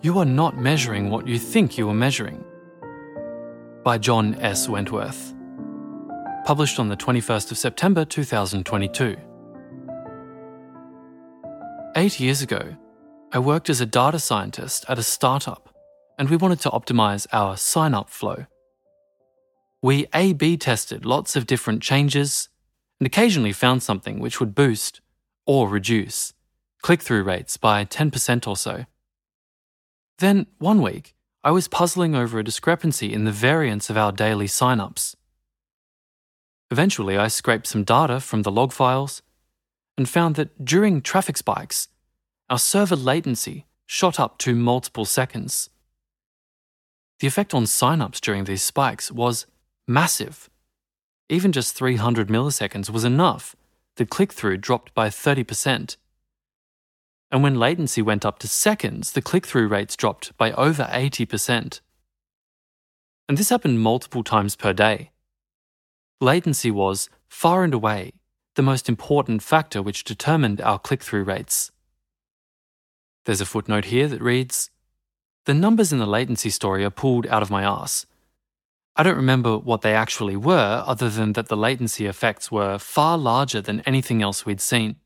You are not measuring what you think you are measuring. By John S. Wentworth. Published on the 21st of September 2022. Eight years ago, I worked as a data scientist at a startup, and we wanted to optimize our sign up flow. We A B tested lots of different changes and occasionally found something which would boost or reduce click through rates by 10% or so. Then, one week, I was puzzling over a discrepancy in the variance of our daily signups. Eventually, I scraped some data from the log files and found that during traffic spikes, our server latency shot up to multiple seconds. The effect on signups during these spikes was massive. Even just 300 milliseconds was enough. The click through dropped by 30%. And when latency went up to seconds, the click through rates dropped by over 80%. And this happened multiple times per day. Latency was, far and away, the most important factor which determined our click through rates. There's a footnote here that reads The numbers in the latency story are pulled out of my ass. I don't remember what they actually were, other than that the latency effects were far larger than anything else we'd seen.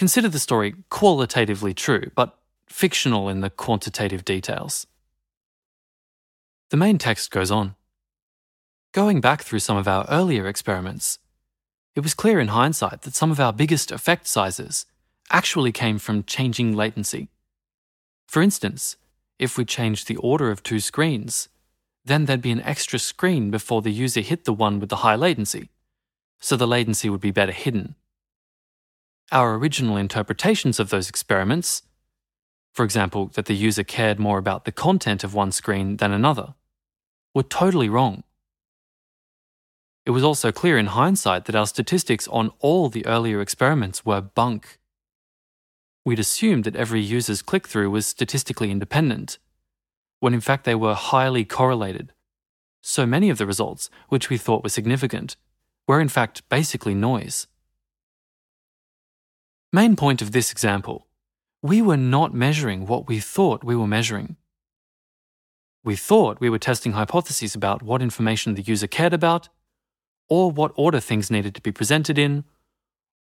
Consider the story qualitatively true, but fictional in the quantitative details. The main text goes on. Going back through some of our earlier experiments, it was clear in hindsight that some of our biggest effect sizes actually came from changing latency. For instance, if we changed the order of two screens, then there'd be an extra screen before the user hit the one with the high latency, so the latency would be better hidden our original interpretations of those experiments, for example, that the user cared more about the content of one screen than another, were totally wrong. It was also clear in hindsight that our statistics on all the earlier experiments were bunk. We'd assumed that every user's click through was statistically independent, when in fact they were highly correlated. So many of the results, which we thought were significant, were in fact basically noise. Main point of this example we were not measuring what we thought we were measuring. We thought we were testing hypotheses about what information the user cared about, or what order things needed to be presented in,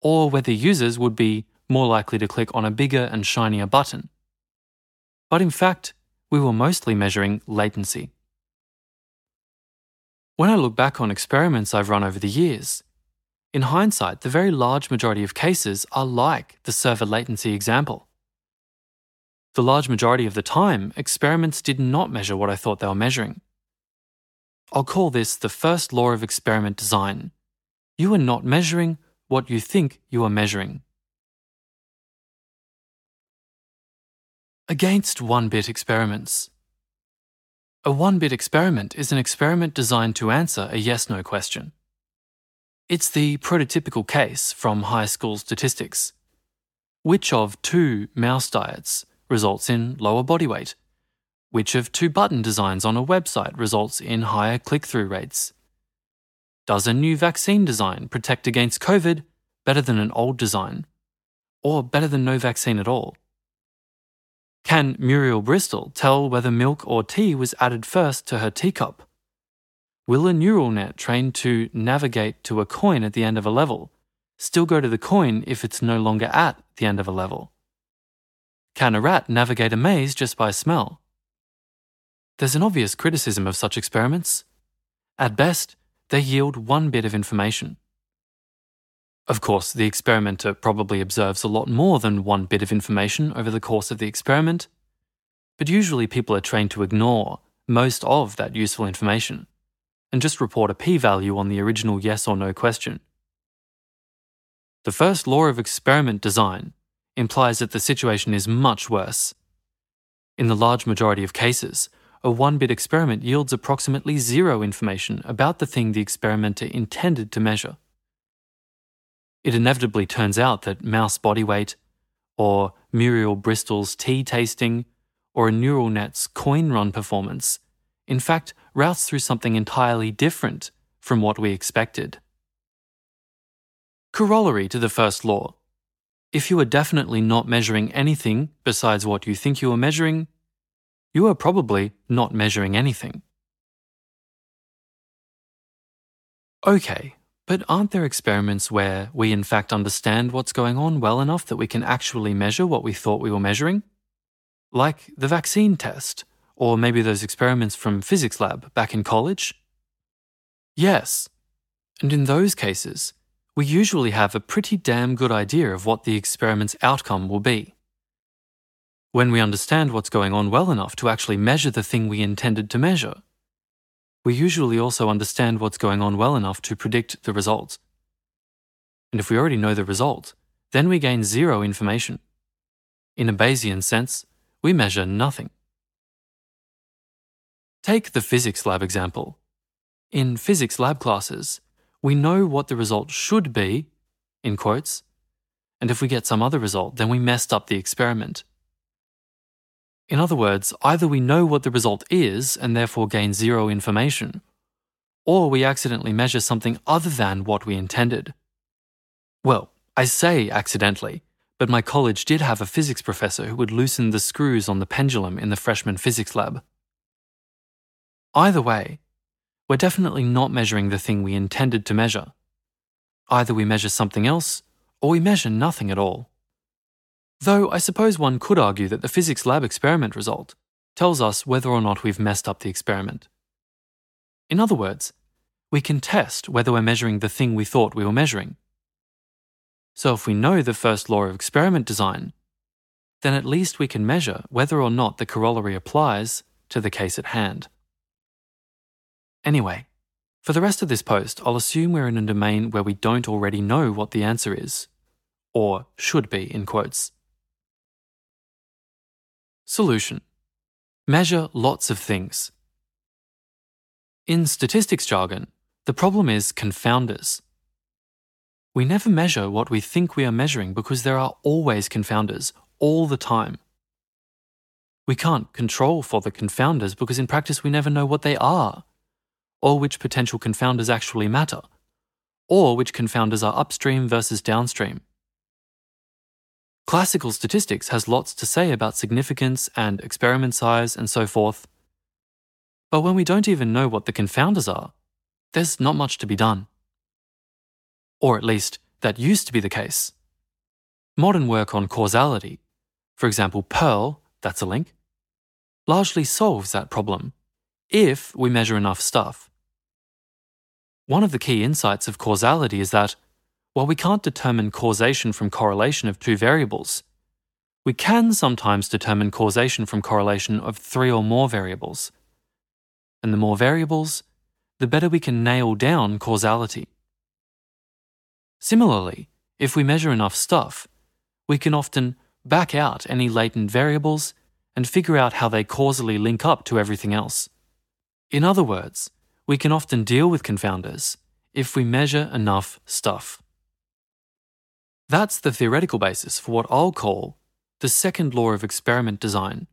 or whether users would be more likely to click on a bigger and shinier button. But in fact, we were mostly measuring latency. When I look back on experiments I've run over the years, in hindsight, the very large majority of cases are like the server latency example. The large majority of the time, experiments did not measure what I thought they were measuring. I'll call this the first law of experiment design. You are not measuring what you think you are measuring. Against one bit experiments. A one bit experiment is an experiment designed to answer a yes no question. It's the prototypical case from high school statistics. Which of two mouse diets results in lower body weight? Which of two button designs on a website results in higher click through rates? Does a new vaccine design protect against COVID better than an old design? Or better than no vaccine at all? Can Muriel Bristol tell whether milk or tea was added first to her teacup? Will a neural net trained to navigate to a coin at the end of a level still go to the coin if it's no longer at the end of a level? Can a rat navigate a maze just by smell? There's an obvious criticism of such experiments. At best, they yield one bit of information. Of course, the experimenter probably observes a lot more than one bit of information over the course of the experiment, but usually people are trained to ignore most of that useful information and just report a p-value on the original yes or no question. The first law of experiment design implies that the situation is much worse. In the large majority of cases, a one bit experiment yields approximately zero information about the thing the experimenter intended to measure. It inevitably turns out that mouse body weight, or Muriel Bristol's tea tasting, or a neural net's coin run performance, in fact, routes through something entirely different from what we expected. Corollary to the first law if you are definitely not measuring anything besides what you think you are measuring, you are probably not measuring anything. Okay, but aren't there experiments where we in fact understand what's going on well enough that we can actually measure what we thought we were measuring? Like the vaccine test, or maybe those experiments from physics lab back in college? Yes. And in those cases, we usually have a pretty damn good idea of what the experiment's outcome will be. When we understand what's going on well enough to actually measure the thing we intended to measure, we usually also understand what's going on well enough to predict the result. And if we already know the result, then we gain zero information. In a Bayesian sense, we measure nothing. Take the physics lab example. In physics lab classes, we know what the result should be, in quotes, and if we get some other result, then we messed up the experiment. In other words, either we know what the result is and therefore gain zero information, or we accidentally measure something other than what we intended. Well, I say accidentally, but my college did have a physics professor who would loosen the screws on the pendulum in the freshman physics lab. Either way, we're definitely not measuring the thing we intended to measure. Either we measure something else, or we measure nothing at all. Though I suppose one could argue that the physics lab experiment result tells us whether or not we've messed up the experiment. In other words, we can test whether we're measuring the thing we thought we were measuring. So if we know the first law of experiment design, then at least we can measure whether or not the corollary applies to the case at hand. Anyway, for the rest of this post, I'll assume we're in a domain where we don't already know what the answer is, or should be in quotes. Solution Measure lots of things. In statistics jargon, the problem is confounders. We never measure what we think we are measuring because there are always confounders, all the time. We can't control for the confounders because in practice we never know what they are, or which potential confounders actually matter, or which confounders are upstream versus downstream. Classical statistics has lots to say about significance and experiment size and so forth. But when we don't even know what the confounders are, there's not much to be done. Or at least, that used to be the case. Modern work on causality, for example, Pearl, that's a link, largely solves that problem if we measure enough stuff. One of the key insights of causality is that while we can't determine causation from correlation of two variables, we can sometimes determine causation from correlation of three or more variables. And the more variables, the better we can nail down causality. Similarly, if we measure enough stuff, we can often back out any latent variables and figure out how they causally link up to everything else. In other words, we can often deal with confounders if we measure enough stuff. That's the theoretical basis for what I'll call the second law of experiment design.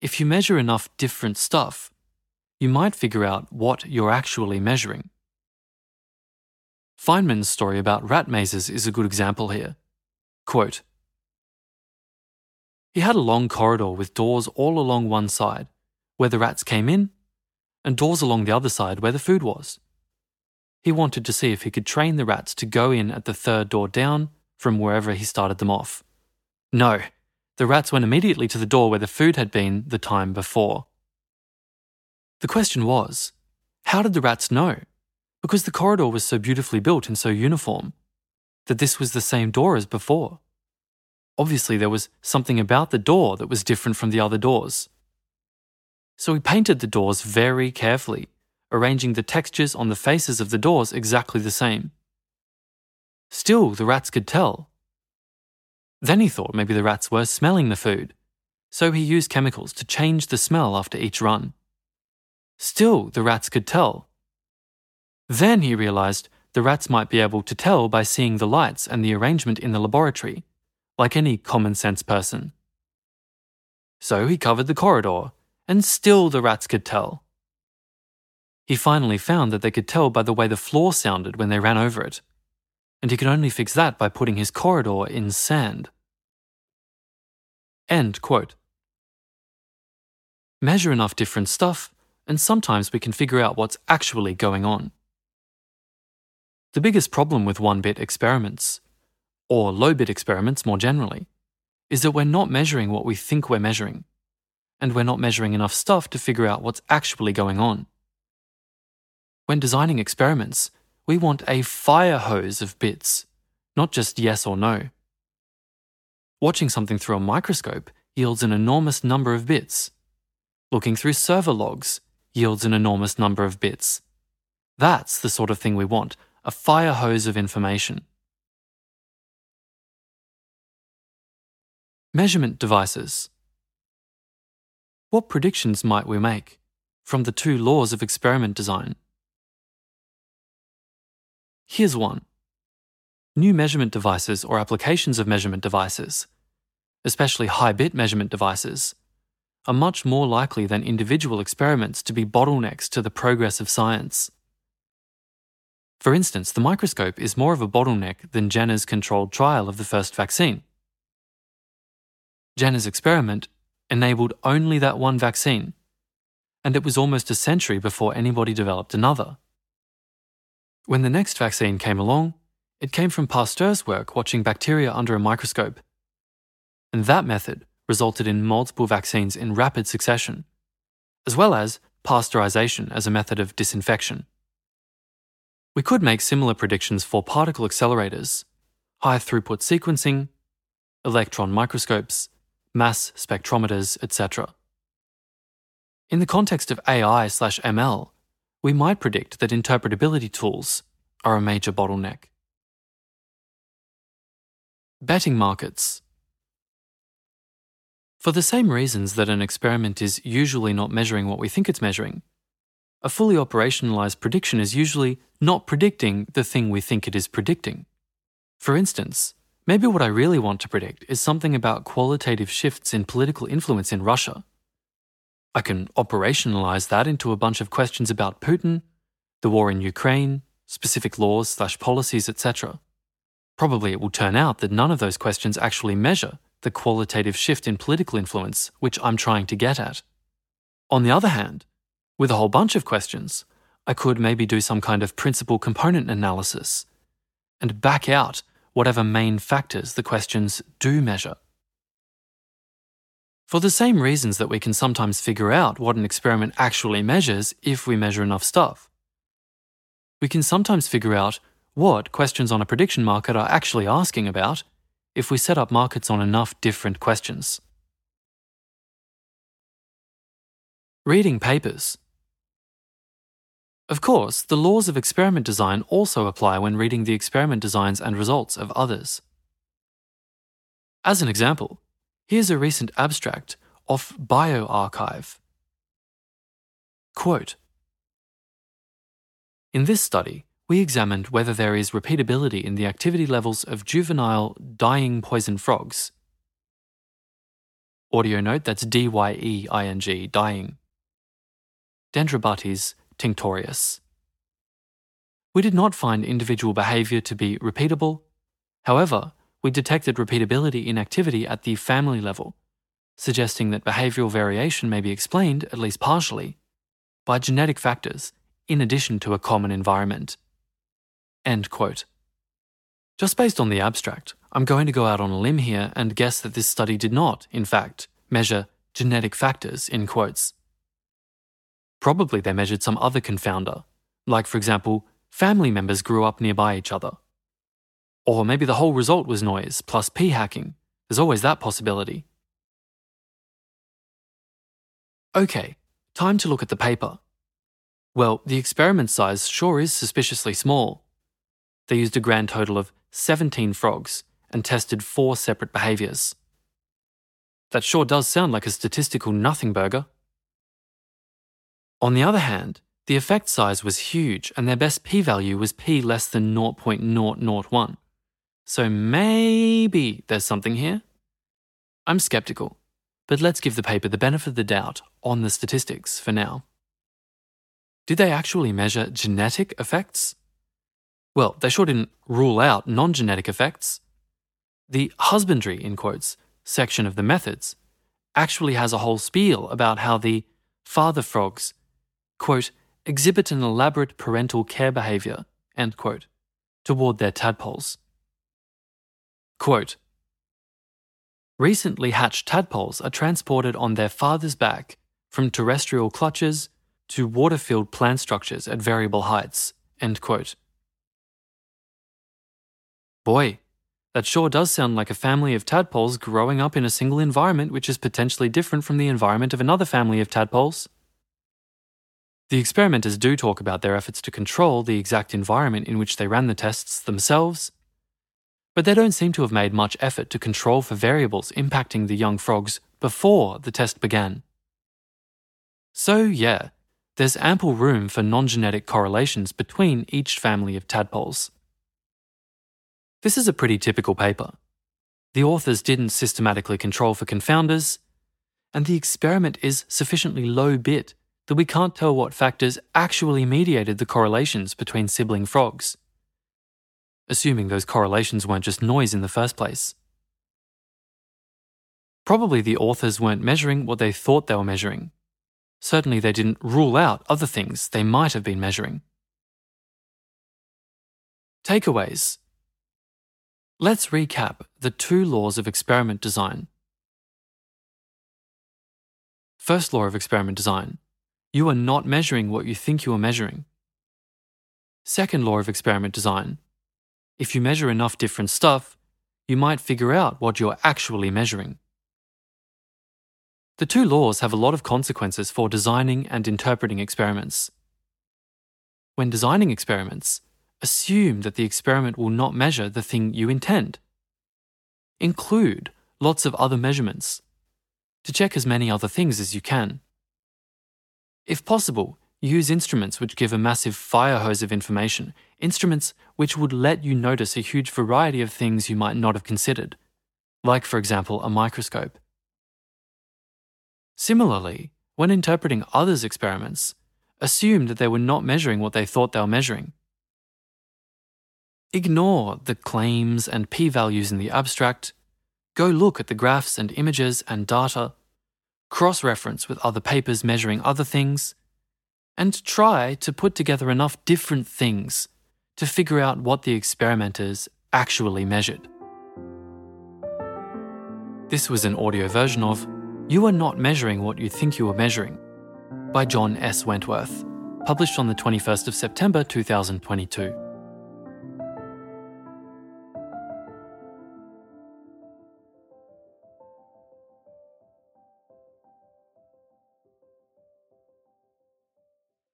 If you measure enough different stuff, you might figure out what you're actually measuring. Feynman's story about rat mazes is a good example here. Quote He had a long corridor with doors all along one side, where the rats came in, and doors along the other side where the food was. He wanted to see if he could train the rats to go in at the third door down from wherever he started them off. No, the rats went immediately to the door where the food had been the time before. The question was how did the rats know? Because the corridor was so beautifully built and so uniform that this was the same door as before. Obviously, there was something about the door that was different from the other doors. So he painted the doors very carefully arranging the textures on the faces of the doors exactly the same. Still, the rats could tell. Then he thought maybe the rats were smelling the food, so he used chemicals to change the smell after each run. Still, the rats could tell. Then he realized the rats might be able to tell by seeing the lights and the arrangement in the laboratory, like any common sense person. So he covered the corridor, and still the rats could tell. He finally found that they could tell by the way the floor sounded when they ran over it, and he could only fix that by putting his corridor in sand. End quote. measure enough different stuff, and sometimes we can figure out what's actually going on. The biggest problem with one bit experiments, or low bit experiments more generally, is that we're not measuring what we think we're measuring, and we're not measuring enough stuff to figure out what's actually going on. When designing experiments, we want a fire hose of bits, not just yes or no. Watching something through a microscope yields an enormous number of bits. Looking through server logs yields an enormous number of bits. That's the sort of thing we want a fire hose of information. Measurement devices. What predictions might we make from the two laws of experiment design? Here's one. New measurement devices or applications of measurement devices, especially high bit measurement devices, are much more likely than individual experiments to be bottlenecks to the progress of science. For instance, the microscope is more of a bottleneck than Jenner's controlled trial of the first vaccine. Jenner's experiment enabled only that one vaccine, and it was almost a century before anybody developed another. When the next vaccine came along, it came from Pasteur's work watching bacteria under a microscope. And that method resulted in multiple vaccines in rapid succession, as well as pasteurization as a method of disinfection. We could make similar predictions for particle accelerators, high throughput sequencing, electron microscopes, mass spectrometers, etc. In the context of AI slash ML, we might predict that interpretability tools are a major bottleneck. Betting markets. For the same reasons that an experiment is usually not measuring what we think it's measuring, a fully operationalized prediction is usually not predicting the thing we think it is predicting. For instance, maybe what I really want to predict is something about qualitative shifts in political influence in Russia I can operationalize that into a bunch of questions about Putin, the war in Ukraine, specific laws slash policies, etc. Probably it will turn out that none of those questions actually measure the qualitative shift in political influence which I'm trying to get at. On the other hand, with a whole bunch of questions, I could maybe do some kind of principal component analysis and back out whatever main factors the questions do measure. For the same reasons that we can sometimes figure out what an experiment actually measures if we measure enough stuff. We can sometimes figure out what questions on a prediction market are actually asking about if we set up markets on enough different questions. Reading papers. Of course, the laws of experiment design also apply when reading the experiment designs and results of others. As an example, Here's a recent abstract off bioRxiv. Quote In this study, we examined whether there is repeatability in the activity levels of juvenile dying poison frogs. Audio note that's D Y E I N G, dying. Dendrobates tinctorius. We did not find individual behavior to be repeatable. However, we detected repeatability in activity at the family level, suggesting that behavioral variation may be explained, at least partially, by genetic factors in addition to a common environment. End quote. Just based on the abstract, I'm going to go out on a limb here and guess that this study did not, in fact, measure genetic factors in quotes. Probably they measured some other confounder, like, for example, family members grew up nearby each other. Or maybe the whole result was noise plus p hacking. There's always that possibility. Okay, time to look at the paper. Well, the experiment size sure is suspiciously small. They used a grand total of 17 frogs and tested four separate behaviours. That sure does sound like a statistical nothing burger. On the other hand, the effect size was huge and their best p value was p less than 0.001. So maybe there's something here? I'm skeptical, but let's give the paper the benefit of the doubt on the statistics for now. Did they actually measure genetic effects? Well, they sure didn't rule out non genetic effects. The husbandry, in quotes, section of the methods actually has a whole spiel about how the father frogs, quote, exhibit an elaborate parental care behaviour, end quote, toward their tadpoles. Quote, Recently hatched tadpoles are transported on their father's back from terrestrial clutches to water filled plant structures at variable heights. End quote. Boy, that sure does sound like a family of tadpoles growing up in a single environment which is potentially different from the environment of another family of tadpoles. The experimenters do talk about their efforts to control the exact environment in which they ran the tests themselves, but they don't seem to have made much effort to control for variables impacting the young frogs before the test began. So, yeah, there's ample room for non genetic correlations between each family of tadpoles. This is a pretty typical paper. The authors didn't systematically control for confounders, and the experiment is sufficiently low bit that we can't tell what factors actually mediated the correlations between sibling frogs. Assuming those correlations weren't just noise in the first place. Probably the authors weren't measuring what they thought they were measuring. Certainly, they didn't rule out other things they might have been measuring. Takeaways Let's recap the two laws of experiment design. First law of experiment design you are not measuring what you think you are measuring. Second law of experiment design if you measure enough different stuff, you might figure out what you're actually measuring. The two laws have a lot of consequences for designing and interpreting experiments. When designing experiments, assume that the experiment will not measure the thing you intend. Include lots of other measurements to check as many other things as you can. If possible, use instruments which give a massive fire hose of information, instruments which would let you notice a huge variety of things you might not have considered, like, for example, a microscope. Similarly, when interpreting others' experiments, assume that they were not measuring what they thought they were measuring. Ignore the claims and p values in the abstract. Go look at the graphs and images and data. Cross reference with other papers measuring other things. And try to put together enough different things to figure out what the experimenters actually measured. This was an audio version of You Are Not Measuring What You Think You Are Measuring by John S. Wentworth, published on the 21st of September 2022.